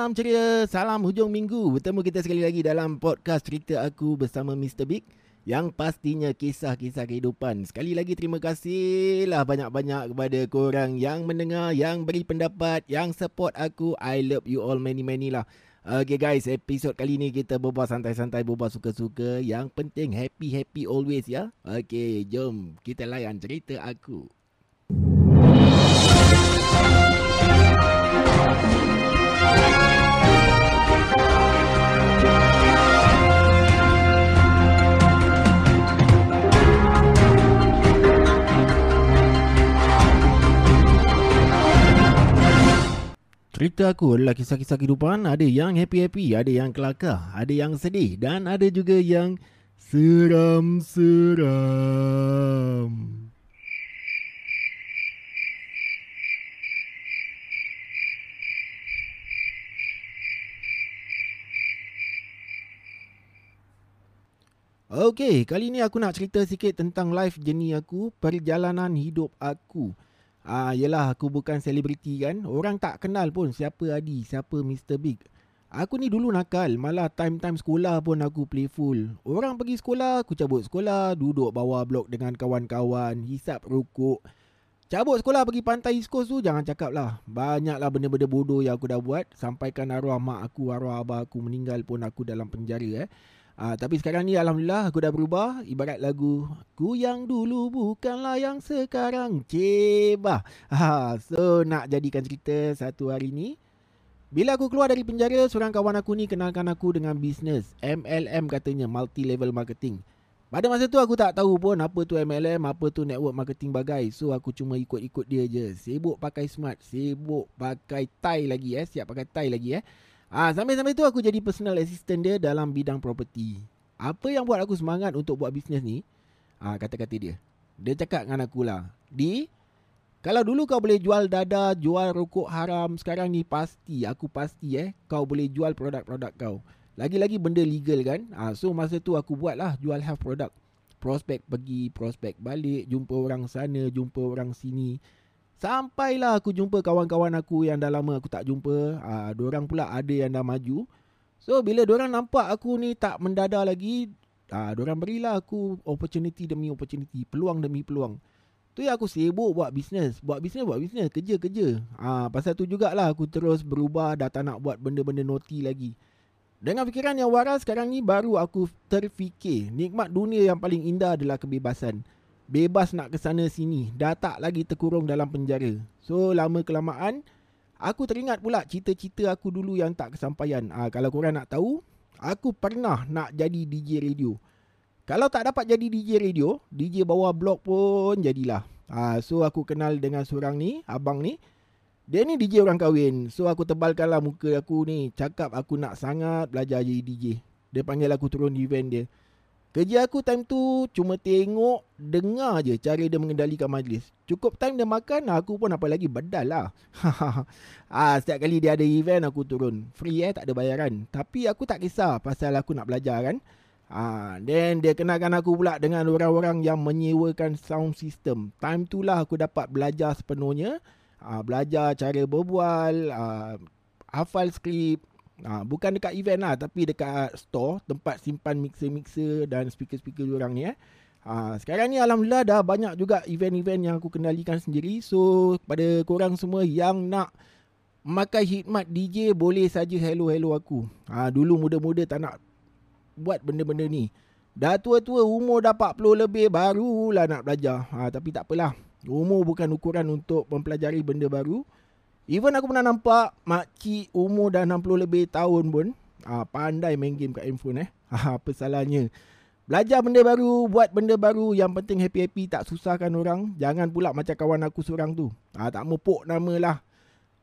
Salam ceria, salam hujung minggu. Bertemu kita sekali lagi dalam podcast cerita aku bersama Mr. Big yang pastinya kisah-kisah kehidupan. Sekali lagi terima kasihlah banyak-banyak kepada korang yang mendengar, yang beri pendapat, yang support aku. I love you all many-many lah. Okay guys, episod kali ni kita berbual santai-santai, berbual suka-suka. Yang penting happy-happy always ya. Okay, jom kita layan cerita aku. Cerita aku adalah kisah-kisah kehidupan. Ada yang happy-happy, ada yang kelakar Ada yang sedih dan ada juga yang seram-seram. Okay, kali ni aku nak cerita sikit tentang life journey aku Perjalanan hidup aku Ah, yelah aku bukan selebriti kan. Orang tak kenal pun siapa Adi, siapa Mr. Big. Aku ni dulu nakal, malah time-time sekolah pun aku playful. Orang pergi sekolah, aku cabut sekolah, duduk bawah blok dengan kawan-kawan, hisap rokok. Cabut sekolah pergi pantai East Coast tu jangan cakap lah. Banyaklah benda-benda bodoh yang aku dah buat. Sampaikan arwah mak aku, arwah abah aku meninggal pun aku dalam penjara eh. Ah, tapi sekarang ni Alhamdulillah aku dah berubah Ibarat lagu Ku yang dulu bukanlah yang sekarang Cebah ah, So nak jadikan cerita satu hari ni Bila aku keluar dari penjara Seorang kawan aku ni kenalkan aku dengan bisnes MLM katanya Multi Level Marketing pada masa tu aku tak tahu pun apa tu MLM, apa tu network marketing bagai. So aku cuma ikut-ikut dia je. Sibuk pakai smart, sibuk pakai tie lagi eh, siap pakai tie lagi eh. Ah, sampai-sampai tu aku jadi personal assistant dia dalam bidang property. Apa yang buat aku semangat untuk buat bisnes ni? Ah, kata-kata dia. Dia cakap dengan aku lah. Di, kalau dulu kau boleh jual dada, jual rokok haram, sekarang ni pasti, aku pasti eh, kau boleh jual produk-produk kau. Lagi-lagi benda legal kan? Ah, so masa tu aku buat lah jual health product. Prospek pergi, prospek balik, jumpa orang sana, jumpa orang sini. Sampailah aku jumpa kawan-kawan aku yang dah lama aku tak jumpa. Ah, uh, orang pula ada yang dah maju. So bila orang nampak aku ni tak mendada lagi, ah, uh, orang berilah aku opportunity demi opportunity, peluang demi peluang. Tu yang aku sibuk buat bisnes, buat bisnes, buat bisnes, kerja-kerja. Ah, uh, pasal tu jugalah aku terus berubah dah tak nak buat benda-benda noti lagi. Dengan fikiran yang waras sekarang ni baru aku terfikir nikmat dunia yang paling indah adalah kebebasan bebas nak ke sana sini, dah tak lagi terkurung dalam penjara. So lama kelamaan aku teringat pula cita-cita aku dulu yang tak kesampaian. Ah kalau korang nak tahu, aku pernah nak jadi DJ radio. Kalau tak dapat jadi DJ radio, DJ bawah blog pun jadilah. Ah so aku kenal dengan seorang ni, abang ni. Dia ni DJ orang kahwin. So aku tebalkanlah muka aku ni, cakap aku nak sangat belajar jadi DJ. Dia panggil aku turun di event dia. Kerja aku time tu cuma tengok, dengar je cara dia mengendalikan majlis. Cukup time dia makan, aku pun apa lagi bedal lah. ah, setiap kali dia ada event, aku turun. Free eh, tak ada bayaran. Tapi aku tak kisah pasal aku nak belajar kan. Ah, then dia kenalkan aku pula dengan orang-orang yang menyewakan sound system. Time tu lah aku dapat belajar sepenuhnya. Ah, belajar cara berbual, ah, hafal skrip, Ha, bukan dekat event lah tapi dekat store tempat simpan mixer-mixer dan speaker-speaker orang ni eh. Ha, sekarang ni alhamdulillah dah banyak juga event-event yang aku kendalikan sendiri. So pada korang semua yang nak memakai khidmat DJ boleh saja hello-hello aku. Ha, dulu muda-muda tak nak buat benda-benda ni. Dah tua-tua umur dah 40 lebih barulah nak belajar. Ha, tapi tak apalah. Umur bukan ukuran untuk mempelajari benda baru. Even aku pernah nampak makcik umur dah 60 lebih tahun pun ah, pandai main game kat handphone eh. Ah, apa salahnya? Belajar benda baru, buat benda baru yang penting happy-happy tak susahkan orang. Jangan pula macam kawan aku seorang tu. Ah, tak mupuk nama lah.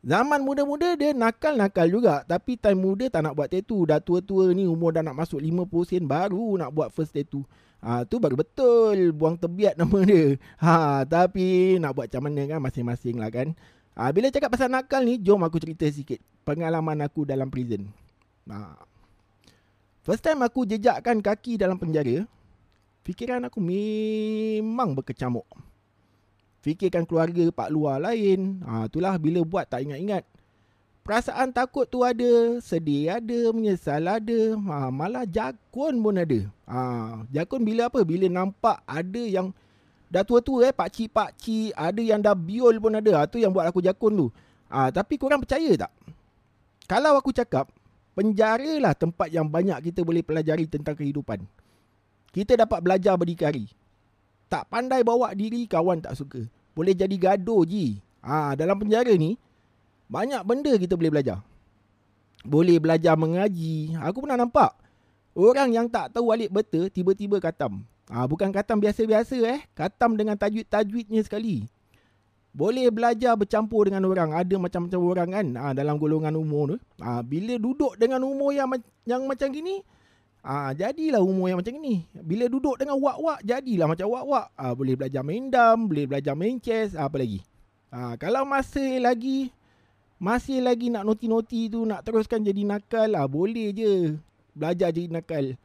Zaman muda-muda dia nakal-nakal juga. Tapi time muda tak nak buat tattoo. Dah tua-tua ni umur dah nak masuk 50 sen baru nak buat first tattoo. Ha, tu baru betul buang tebiat nama dia. Ha, tapi nak buat macam mana kan masing-masing lah kan. Ha, bila cakap pasal nakal ni, jom aku cerita sikit pengalaman aku dalam prison. Ha. First time aku jejakkan kaki dalam penjara, fikiran aku memang berkecamuk. Fikirkan keluarga pak luar lain. Ha, itulah bila buat tak ingat-ingat. Perasaan takut tu ada, sedih ada, menyesal ada, ha, malah jakun pun ada. Ha, jakun bila apa? Bila nampak ada yang dah tua-tua eh, pakcik-pakcik, ada yang dah biol pun ada. Ha, tu yang buat aku jakun tu. Ha, tapi korang percaya tak? Kalau aku cakap, penjara lah tempat yang banyak kita boleh pelajari tentang kehidupan. Kita dapat belajar berdikari. Tak pandai bawa diri, kawan tak suka. Boleh jadi gaduh je. Ha, dalam penjara ni, banyak benda kita boleh belajar. Boleh belajar mengaji. Aku pernah nampak. Orang yang tak tahu alik betul tiba-tiba katam. Ha, bukan katam biasa-biasa eh. Katam dengan tajwid-tajwidnya sekali. Boleh belajar bercampur dengan orang. Ada macam-macam orang kan ha, dalam golongan umur tu. Ha, bila duduk dengan umur yang, yang macam gini. Ha, jadilah umur yang macam ni. Bila duduk dengan wak-wak, jadilah macam wak-wak. Ha, boleh belajar main dam, boleh belajar main chess, apa lagi. Ha, kalau masih lagi masih lagi nak noti-noti tu nak teruskan jadi nakal lah. Boleh je. Belajar jadi nakal.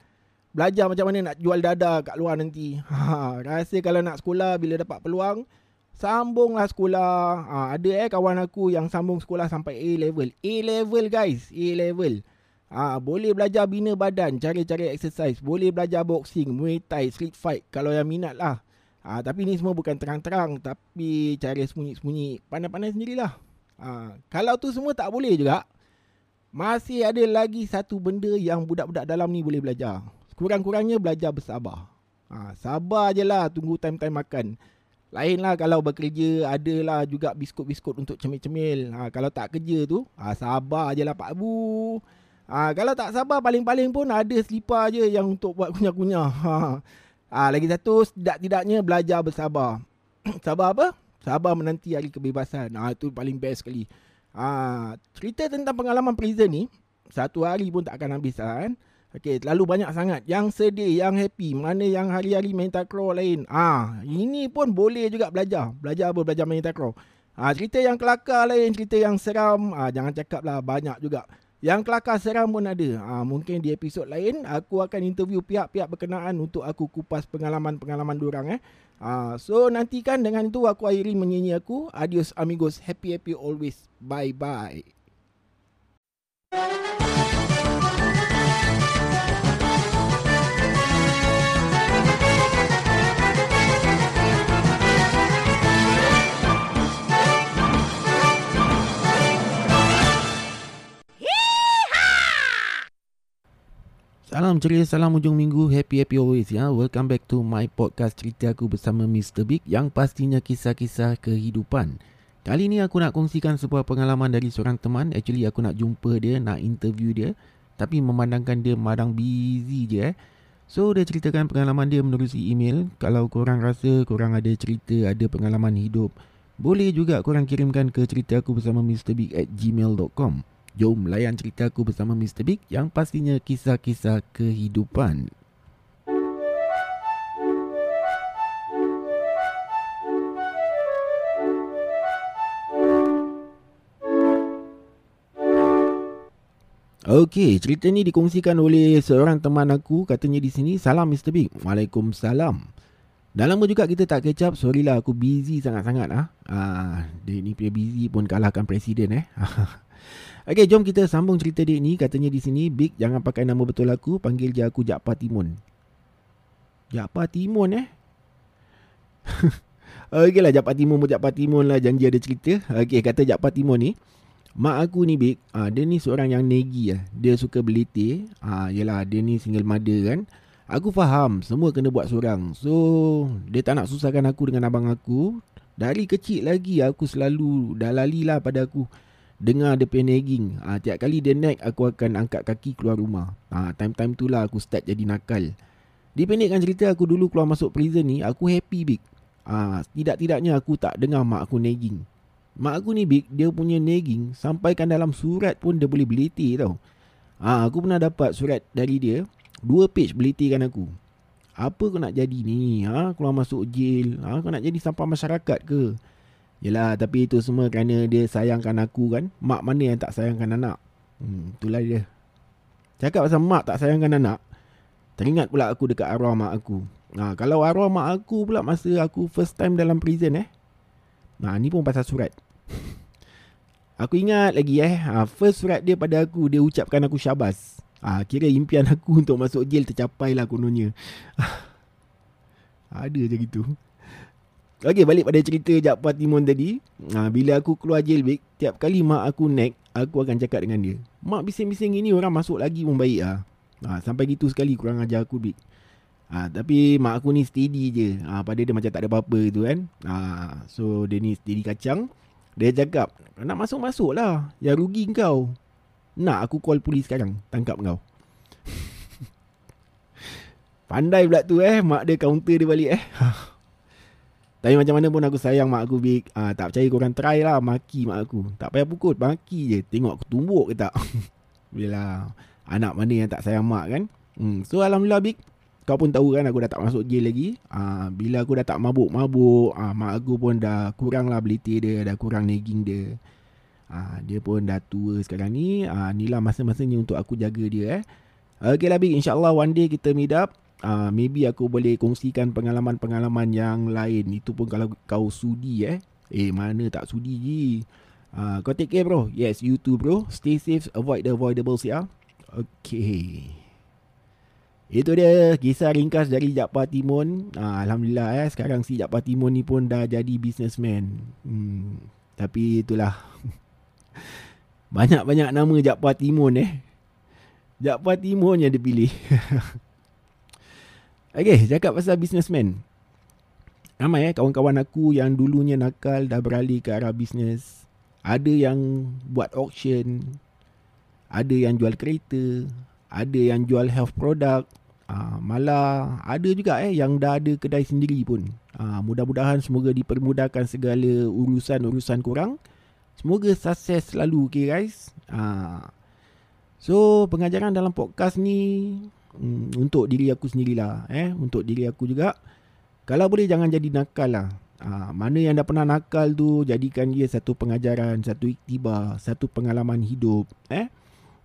Belajar macam mana nak jual dada kat luar nanti. Ha, rasa kalau nak sekolah bila dapat peluang. Sambunglah sekolah. Ha, ada eh kawan aku yang sambung sekolah sampai A level. A level guys. A level. Ha, boleh belajar bina badan. Cari-cari exercise. Boleh belajar boxing. Muay Thai. Street fight. Kalau yang minat lah. Ha, tapi ni semua bukan terang-terang. Tapi cara sembunyi-sembunyi. Pandai-pandai sendirilah. Ha, kalau tu semua tak boleh juga, masih ada lagi satu benda yang budak-budak dalam ni boleh belajar. Kurang-kurangnya belajar bersabar. Ha, sabar je lah tunggu time-time makan. Lainlah kalau bekerja, adalah juga biskut-biskut untuk cemil-cemil. Ha, kalau tak kerja tu, ha, sabar je lah Pak Bu. Ha, kalau tak sabar, paling-paling pun ada selipar je yang untuk buat kunyah-kunyah. Ha, ha, lagi satu, tidak-tidaknya belajar bersabar. sabar apa? Sabar menanti hari kebebasan. Ha, itu paling best sekali. Ha, cerita tentang pengalaman prison ni satu hari pun tak akan habis lah, kan. Okey, terlalu banyak sangat. Yang sedih, yang happy, mana yang hari-hari main takraw lain. Ah, ha, ini pun boleh juga belajar. Belajar apa? Belajar main takraw. Ah, ha, cerita yang kelakar lain, cerita yang seram, ah ha, jangan cakap lah banyak juga. Yang kelakar seram pun ada. Ha, mungkin di episod lain aku akan interview pihak-pihak berkenaan untuk aku kupas pengalaman-pengalaman diorang eh. Ha, so nantikan dengan itu aku akhiri menyanyi aku. Adios amigos. Happy happy always. Bye bye. Salam ceria, salam ujung minggu, happy happy always ya. Welcome back to my podcast cerita aku bersama Mr. Big yang pastinya kisah-kisah kehidupan. Kali ni aku nak kongsikan sebuah pengalaman dari seorang teman. Actually aku nak jumpa dia, nak interview dia. Tapi memandangkan dia madang busy je eh. So dia ceritakan pengalaman dia menerusi email. Kalau korang rasa korang ada cerita, ada pengalaman hidup. Boleh juga korang kirimkan ke cerita aku bersama Mr. Big at gmail.com. Jom layan cerita aku bersama Mr. Big yang pastinya kisah-kisah kehidupan. Okey, cerita ni dikongsikan oleh seorang teman aku katanya di sini. Salam Mr. Big. Waalaikumsalam. Dah lama juga kita tak catch up. Sorry lah aku busy sangat-sangat ah. Ah, dia ni punya busy pun kalahkan presiden eh. Okey, jom kita sambung cerita dia ni. Katanya di sini, Big, jangan pakai nama betul aku. Panggil je aku Jakpa Timun. Jakpa Timun eh? Okey lah, Jakpa Timun pun Jakpa Timun lah. Janji ada cerita. Okey, kata Jakpa Timun ni. Mak aku ni, Big, ah, dia ni seorang yang negi lah. Dia suka beliti. Ah, yelah, dia ni single mother kan. Aku faham, semua kena buat seorang. So, dia tak nak susahkan aku dengan abang aku. Dari kecil lagi, aku selalu dah lalilah pada aku dengar dia punya nagging. Ha, tiap kali dia nag, aku akan angkat kaki keluar rumah. Ha, time-time tu lah aku start jadi nakal. Dipendekkan cerita aku dulu keluar masuk prison ni, aku happy big. Ha, tidak-tidaknya aku tak dengar mak aku nagging. Mak aku ni big, dia punya nagging sampaikan dalam surat pun dia boleh beliti tau. Ha, aku pernah dapat surat dari dia, dua page belitikan aku. Apa kau nak jadi ni? Ha, keluar masuk jail. Ha, kau nak jadi sampah masyarakat ke? Yelah tapi itu semua kerana dia sayangkan aku kan Mak mana yang tak sayangkan anak Hmm itulah dia Cakap pasal mak tak sayangkan anak Teringat pula aku dekat arwah mak aku Nah, kalau arwah mak aku pula masa aku first time dalam prison eh Nah ni pun pasal surat Aku ingat lagi eh. Ha, first surat dia pada aku. Dia ucapkan aku syabas. Ha, kira impian aku untuk masuk jail tercapai lah kononnya. Ada je gitu. Okey balik pada cerita Jakpa Timon tadi. Ha, bila aku keluar jail big, tiap kali mak aku naik, aku akan cakap dengan dia. Mak bising-bising ini orang masuk lagi pun baik lah. Ha, sampai gitu sekali kurang ajar aku big. Ha, tapi mak aku ni steady je. Ha, pada dia macam tak ada apa-apa tu kan. Ha, so dia ni steady kacang. Dia cakap, nak masuk-masuk lah. Yang rugi kau. Nak aku call polis sekarang. Tangkap kau. Pandai pula tu eh. Mak dia counter dia balik eh. Tapi macam mana pun aku sayang mak aku big. Ah, tak percaya korang try lah maki mak aku. Tak payah pukul, maki je. Tengok aku tumbuk ke tak. Bila anak mana yang tak sayang mak kan. Hmm. So Alhamdulillah big. Kau pun tahu kan aku dah tak masuk jail lagi. Ah, bila aku dah tak mabuk-mabuk. Ah, mak aku pun dah kurang lah beliti dia. Dah kurang nagging dia. Ah, dia pun dah tua sekarang ni. Ah, inilah masa-masanya untuk aku jaga dia eh. Okay lah big. InsyaAllah one day kita meet up uh, maybe aku boleh kongsikan pengalaman-pengalaman yang lain. Itu pun kalau kau sudi eh. Eh mana tak sudi je. Uh, kau take care bro. Yes, you too bro. Stay safe, avoid the avoidables ya. Okay. Itu dia kisah ringkas dari Jakpa Timon. Uh, Alhamdulillah eh. Sekarang si Jakpa Timon ni pun dah jadi businessman. Hmm. Tapi itulah. Banyak-banyak nama Jakpa Timon eh. Jakpa Timon yang dipilih. Okay, cakap pasal businessman. Ramai eh kawan-kawan aku yang dulunya nakal dah beralih ke arah bisnes. Ada yang buat auction. Ada yang jual kereta. Ada yang jual health product. Uh, malah ada juga eh yang dah ada kedai sendiri pun. Uh, mudah-mudahan semoga dipermudahkan segala urusan-urusan kurang. Semoga sukses selalu okay guys. Uh, so pengajaran dalam podcast ni hmm, untuk diri aku sendirilah eh? Untuk diri aku juga. Kalau boleh jangan jadi nakal lah. Ha, mana yang dah pernah nakal tu jadikan dia satu pengajaran satu iktibar satu pengalaman hidup eh?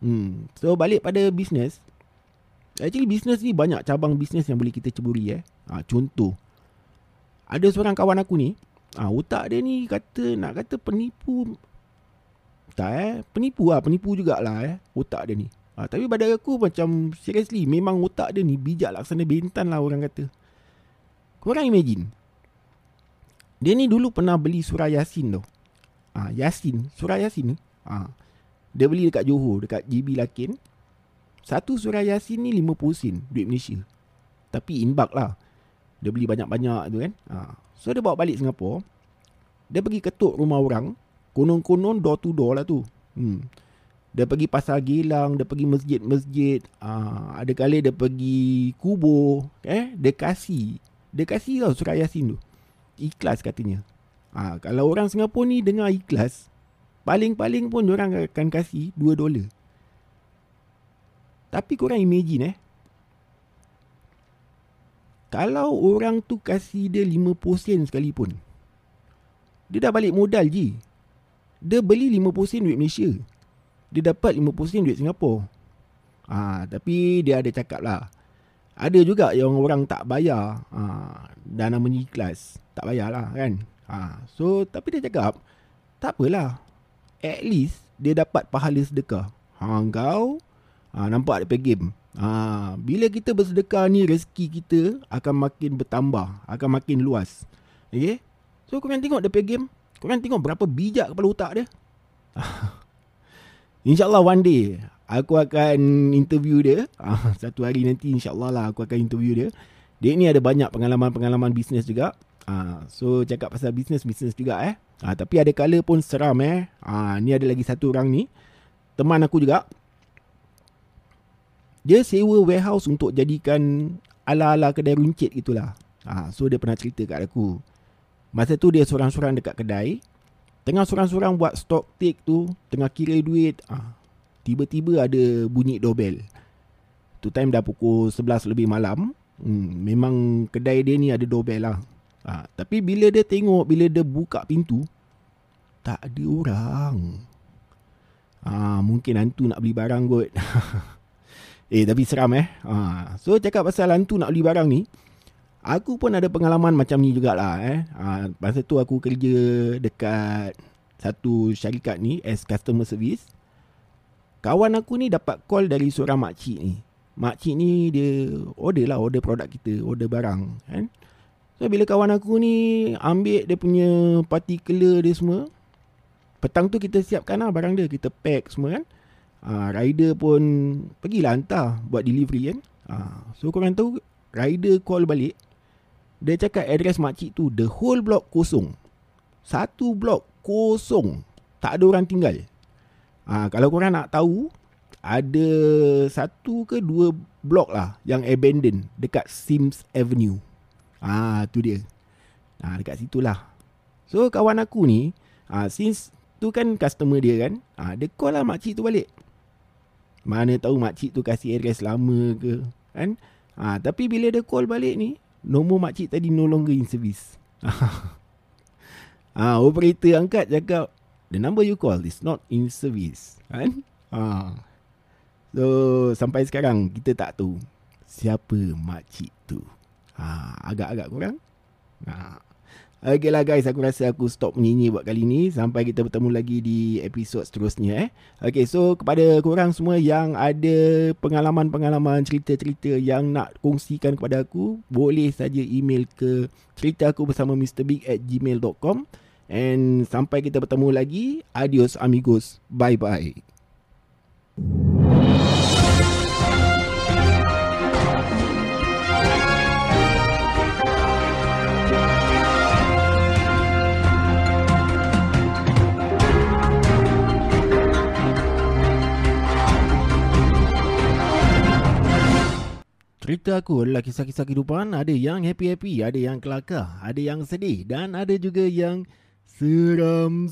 Hmm. so balik pada bisnes actually bisnes ni banyak cabang bisnes yang boleh kita ceburi eh? Ha, contoh. Ada seorang kawan aku ni ha, otak dia ni kata nak kata penipu. Tak eh? Penipu lah penipu jugalah eh? Otak dia ni Ha, tapi pada aku macam seriously memang otak dia ni bijak laksana bintan lah orang kata. Korang imagine. Dia ni dulu pernah beli surah Yasin tu. Ha, Yasin, surah Yasin ni. Ha, dia beli dekat Johor, dekat GB Lakin. Satu surah Yasin ni 50 sen duit Malaysia. Tapi inbak lah. Dia beli banyak-banyak tu kan. Ha, so dia bawa balik Singapura. Dia pergi ketuk rumah orang. Konon-konon door to door lah tu. Hmm. Dia pergi pasar gilang, dia pergi masjid-masjid. Uh, ada kali dia pergi kubur. Eh, dia kasih. Dia kasih tau surah Yasin tu. Ikhlas katanya. Uh, kalau orang Singapura ni dengar ikhlas, paling-paling pun orang akan kasih 2 dolar. Tapi korang imagine eh. Kalau orang tu kasih dia 50 sen sekalipun. Dia dah balik modal je. Dia beli 50 sen duit Malaysia dia dapat 50 sen duit Singapura. Ha, tapi dia ada cakap lah. Ada juga yang orang tak bayar. Ha, dan namanya ikhlas. Tak bayar lah kan. Ha, so, tapi dia cakap, tak apalah. At least, dia dapat pahala sedekah. Ha, kau, ha, nampak dia game. Ha, bila kita bersedekah ni, rezeki kita akan makin bertambah. Akan makin luas. Okay? So, korang tengok dia game. Korang tengok berapa bijak kepala otak dia. InsyaAllah one day Aku akan interview dia. Ah, Satu hari nanti insyaAllah lah Aku akan interview dia. Dia ni ada banyak pengalaman-pengalaman bisnes juga. Ah, So cakap pasal bisnes-bisnes juga eh. Ah, Tapi ada kala pun seram eh. Ah, Ni ada lagi satu orang ni. Teman aku juga. Dia sewa warehouse untuk jadikan Ala-ala kedai runcit gitulah ah, So dia pernah cerita kat aku. Masa tu dia seorang-seorang dekat kedai Tengah seorang-seorang buat stock take tu Tengah kira duit ah, Tiba-tiba ada bunyi doorbell. Tu time dah pukul 11 lebih malam. Hmm, Memang kedai dia ni ada doorbell lah. Ah, Tapi bila dia tengok Bila dia buka pintu Tak ada orang. Ah, Mungkin hantu nak beli barang kot. Eh tapi seram eh. Ah, So cakap pasal hantu nak beli barang ni Aku pun ada pengalaman macam ni jugalah eh. Ha, masa tu aku kerja dekat satu syarikat ni as customer service. Kawan aku ni dapat call dari seorang makcik ni. Makcik ni dia order lah, order produk kita, order barang. Kan? So bila kawan aku ni ambil dia punya particular dia semua, petang tu kita siapkan lah barang dia, kita pack semua kan. Uh, rider pun pergilah hantar buat delivery kan. Uh, so korang tahu rider call balik, dia cakap address makcik tu, the whole block kosong. Satu block kosong. Tak ada orang tinggal. Uh, kalau korang nak tahu, ada satu ke dua blok lah yang abandoned dekat Sims Avenue. Ah tu dia. Ah dekat situ lah. So kawan aku ni, ah since tu kan customer dia kan, ah dia call lah makcik tu balik. Mana tahu makcik tu kasih address lama ke, kan? Ah tapi bila dia call balik ni, nombor makcik tadi no longer in service. ah operator angkat cakap, the number you call is not in service, kan? Ah. So sampai sekarang kita tak tahu siapa makcik tu. Ha, agak-agak kurang. Ha. Okay lah guys, aku rasa aku stop menyanyi buat kali ni Sampai kita bertemu lagi di episod seterusnya eh. Okay, so kepada korang semua yang ada pengalaman-pengalaman cerita-cerita yang nak kongsikan kepada aku Boleh saja email ke cerita aku bersama mrbig at gmail.com And sampai kita bertemu lagi, adios amigos, bye-bye Cerita aku adalah kisah-kisah kehidupan. Ada yang happy-happy Ada yang kelakar Ada yang sedih Dan ada juga yang Seram-seram